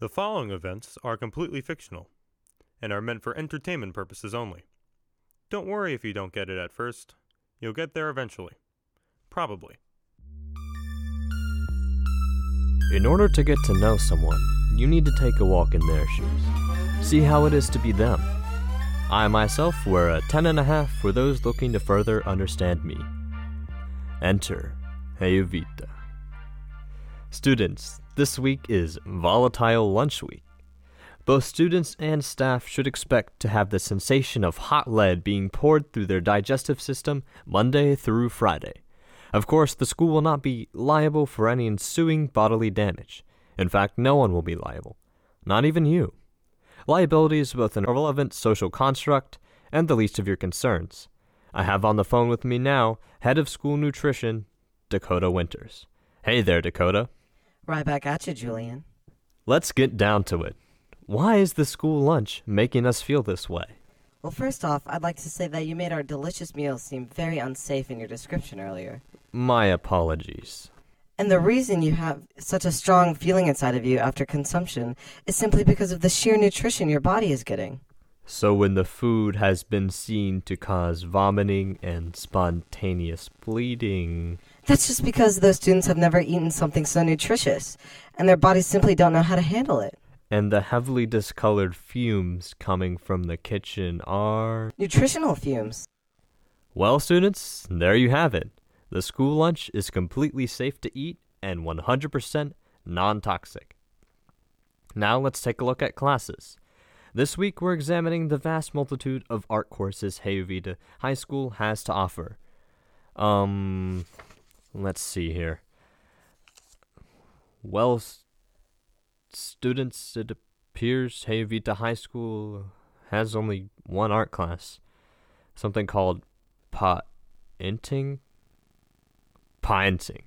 The following events are completely fictional and are meant for entertainment purposes only. Don't worry if you don't get it at first. You'll get there eventually. Probably. In order to get to know someone, you need to take a walk in their shoes. See how it is to be them. I myself wear a ten and a half for those looking to further understand me. Enter Heyuvita. Students, this week is Volatile Lunch Week. Both students and staff should expect to have the sensation of hot lead being poured through their digestive system Monday through Friday. Of course, the school will not be liable for any ensuing bodily damage. In fact, no one will be liable. Not even you. Liability is both an irrelevant social construct and the least of your concerns. I have on the phone with me now head of school nutrition, Dakota Winters. Hey there, Dakota. Right back at you, Julian. Let's get down to it. Why is the school lunch making us feel this way? Well, first off, I'd like to say that you made our delicious meals seem very unsafe in your description earlier. My apologies. And the reason you have such a strong feeling inside of you after consumption is simply because of the sheer nutrition your body is getting. So, when the food has been seen to cause vomiting and spontaneous bleeding. That's just because those students have never eaten something so nutritious, and their bodies simply don't know how to handle it. And the heavily discolored fumes coming from the kitchen are. Nutritional fumes. Well, students, there you have it. The school lunch is completely safe to eat and 100% non toxic. Now let's take a look at classes. This week we're examining the vast multitude of art courses Heyuvita High School has to offer. Um, let's see here. Well, students, it appears Heyuvita High School has only one art class. Something called painting? Painting.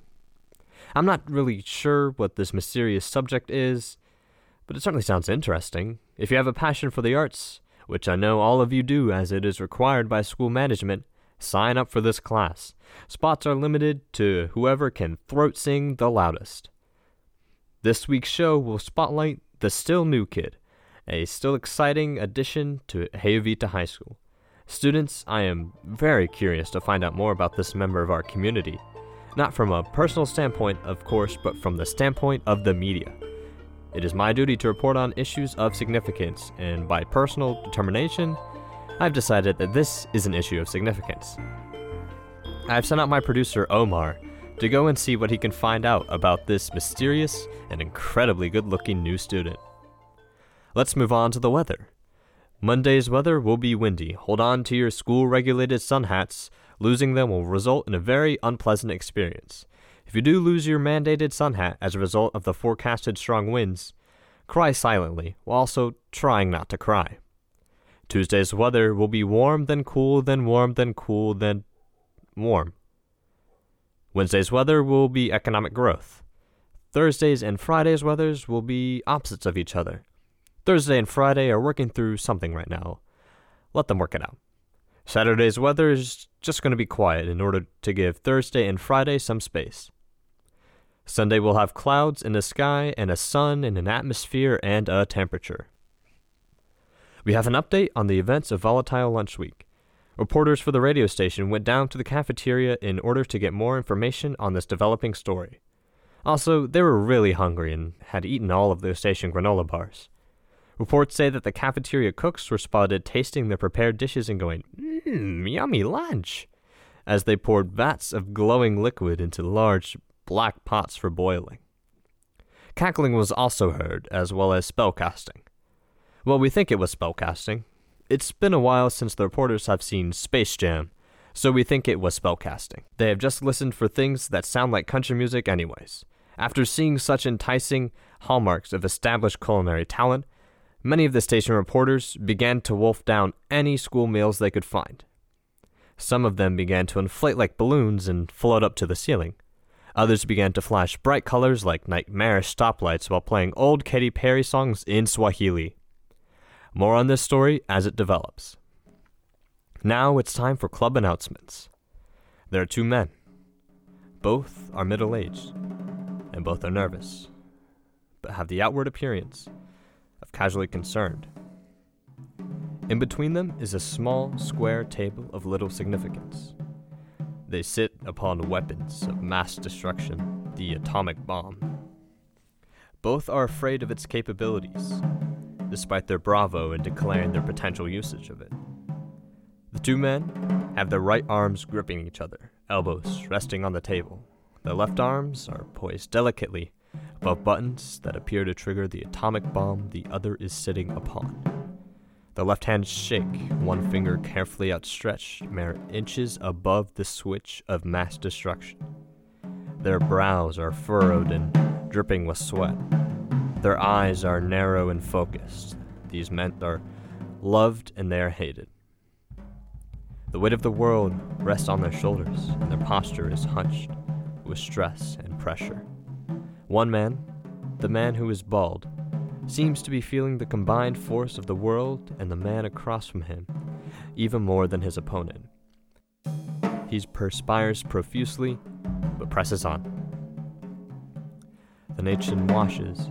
I'm not really sure what this mysterious subject is, but it certainly sounds interesting. If you have a passion for the arts, which I know all of you do as it is required by school management, sign up for this class. Spots are limited to whoever can throat sing the loudest. This week's show will spotlight the still new kid, a still exciting addition to Heyuvita High School. Students, I am very curious to find out more about this member of our community. Not from a personal standpoint, of course, but from the standpoint of the media. It is my duty to report on issues of significance, and by personal determination, I've decided that this is an issue of significance. I've sent out my producer, Omar, to go and see what he can find out about this mysterious and incredibly good looking new student. Let's move on to the weather. Monday's weather will be windy. Hold on to your school regulated sun hats. Losing them will result in a very unpleasant experience. If you do lose your mandated sun hat as a result of the forecasted strong winds, cry silently while also trying not to cry. Tuesday's weather will be warm, then cool, then warm, then cool, then warm. Wednesday's weather will be economic growth. Thursday's and Friday's weathers will be opposites of each other. Thursday and Friday are working through something right now. Let them work it out. Saturday's weather is just going to be quiet in order to give Thursday and Friday some space. Sunday will have clouds in the sky and a sun and an atmosphere and a temperature. We have an update on the events of Volatile Lunch Week. Reporters for the radio station went down to the cafeteria in order to get more information on this developing story. Also, they were really hungry and had eaten all of the station granola bars. Reports say that the cafeteria cooks were spotted tasting the prepared dishes and going, Mmm, yummy lunch, as they poured vats of glowing liquid into large black pots for boiling. Cackling was also heard, as well as spellcasting. Well, we think it was spellcasting. It's been a while since the reporters have seen Space Jam, so we think it was spellcasting. They have just listened for things that sound like country music, anyways. After seeing such enticing hallmarks of established culinary talent, many of the station reporters began to wolf down any school meals they could find. Some of them began to inflate like balloons and float up to the ceiling. Others began to flash bright colors like nightmarish stoplights while playing old Katy Perry songs in Swahili. More on this story as it develops. Now it's time for club announcements. There are two men. Both are middle aged, and both are nervous, but have the outward appearance of casually concerned. In between them is a small, square table of little significance. They sit upon weapons of mass destruction, the atomic bomb. Both are afraid of its capabilities, despite their bravo in declaring their potential usage of it. The two men have their right arms gripping each other, elbows resting on the table. Their left arms are poised delicately above buttons that appear to trigger the atomic bomb the other is sitting upon. The left hand shake, one finger carefully outstretched, mere inches above the switch of mass destruction. Their brows are furrowed and dripping with sweat. Their eyes are narrow and focused. These men are loved and they are hated. The weight of the world rests on their shoulders, and their posture is hunched with stress and pressure. One man, the man who is bald, seems to be feeling the combined force of the world and the man across from him, even more than his opponent. He perspires profusely, but presses on. The nation washes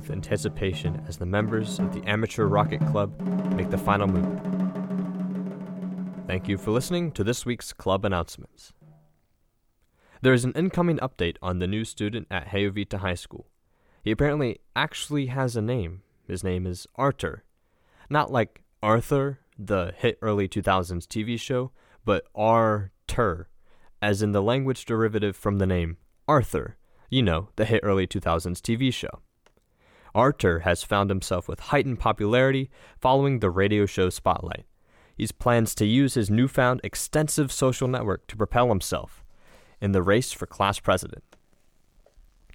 with anticipation as the members of the Amateur Rocket Club make the final move. Thank you for listening to this week's club announcements. There is an incoming update on the new student at Heyuvita High School. He apparently actually has a name. His name is Arthur. Not like Arthur, the hit early 2000s TV show, but Arthur, as in the language derivative from the name Arthur, you know, the hit early 2000s TV show. Arthur has found himself with heightened popularity following the radio show Spotlight. He plans to use his newfound extensive social network to propel himself in the race for class president.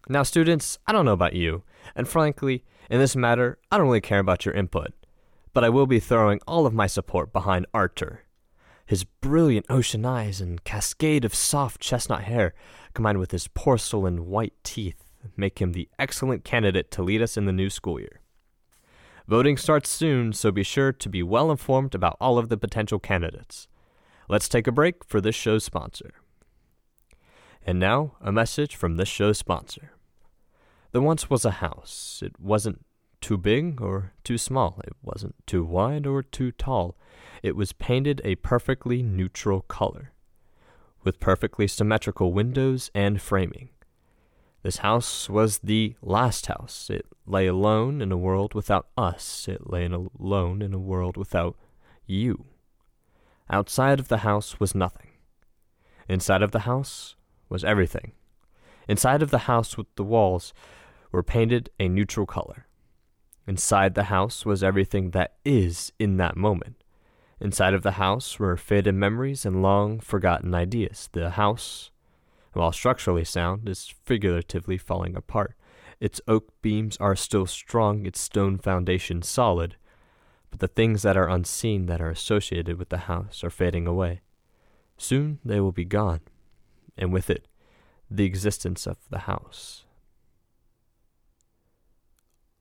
Now, students, I don't know about you, and frankly, in this matter, I don't really care about your input, but I will be throwing all of my support behind Arthur. His brilliant ocean eyes and cascade of soft chestnut hair, combined with his porcelain white teeth, make him the excellent candidate to lead us in the new school year. Voting starts soon, so be sure to be well informed about all of the potential candidates. Let's take a break for this show's sponsor. And now, a message from this show's sponsor. There once was a house. It wasn't too big or too small. It wasn't too wide or too tall. It was painted a perfectly neutral color, with perfectly symmetrical windows and framing. This house was the last house. It lay alone in a world without us. It lay alone in a world without you. Outside of the house was nothing. Inside of the house was everything. Inside of the house with the walls were painted a neutral color. Inside the house was everything that is in that moment. Inside of the house were faded memories and long forgotten ideas. The house while structurally sound, is figuratively falling apart. Its oak beams are still strong, its stone foundation solid, but the things that are unseen that are associated with the house are fading away. Soon they will be gone, and with it, the existence of the house.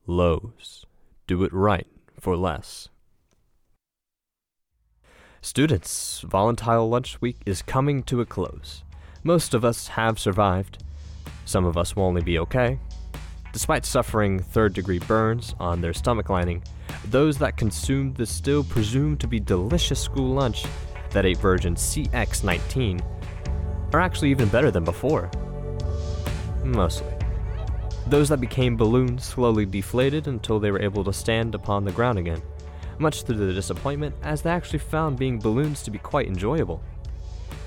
Lowe's. Do it right for less. Students, Volatile Lunch Week is coming to a close. Most of us have survived. Some of us will only be okay. Despite suffering third degree burns on their stomach lining, those that consumed the still presumed to be delicious school lunch that ate Virgin CX19 are actually even better than before. Mostly. Those that became balloons slowly deflated until they were able to stand upon the ground again, much to their disappointment, as they actually found being balloons to be quite enjoyable.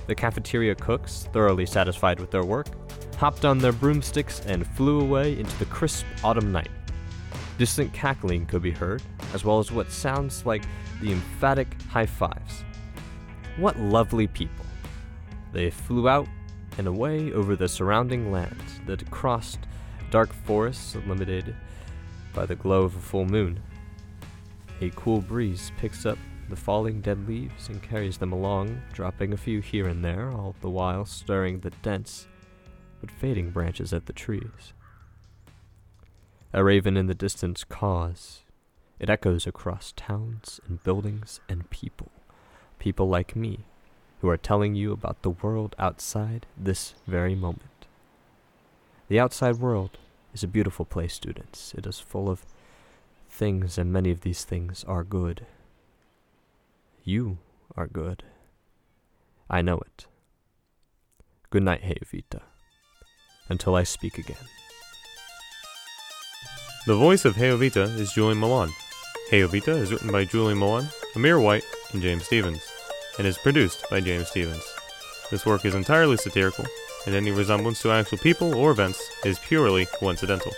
The cafeteria cooks, thoroughly satisfied with their work, hopped on their broomsticks and flew away into the crisp autumn night. Distant cackling could be heard, as well as what sounds like the emphatic high fives. What lovely people! They flew out and away over the surrounding lands that crossed dark forests limited by the glow of a full moon. A cool breeze picks up the falling dead leaves and carries them along, dropping a few here and there, all the while stirring the dense but fading branches at the trees. A raven in the distance caws. It echoes across towns and buildings and people. People like me, who are telling you about the world outside this very moment. The outside world is a beautiful place, students. It is full of things, and many of these things are good. You are good. I know it. Good night, Heyuvita. Until I speak again. The voice of Heyuvita is Julian Milan. Heyuvita is written by Julian Milan, Amir White, and James Stevens, and is produced by James Stevens. This work is entirely satirical, and any resemblance to actual people or events is purely coincidental.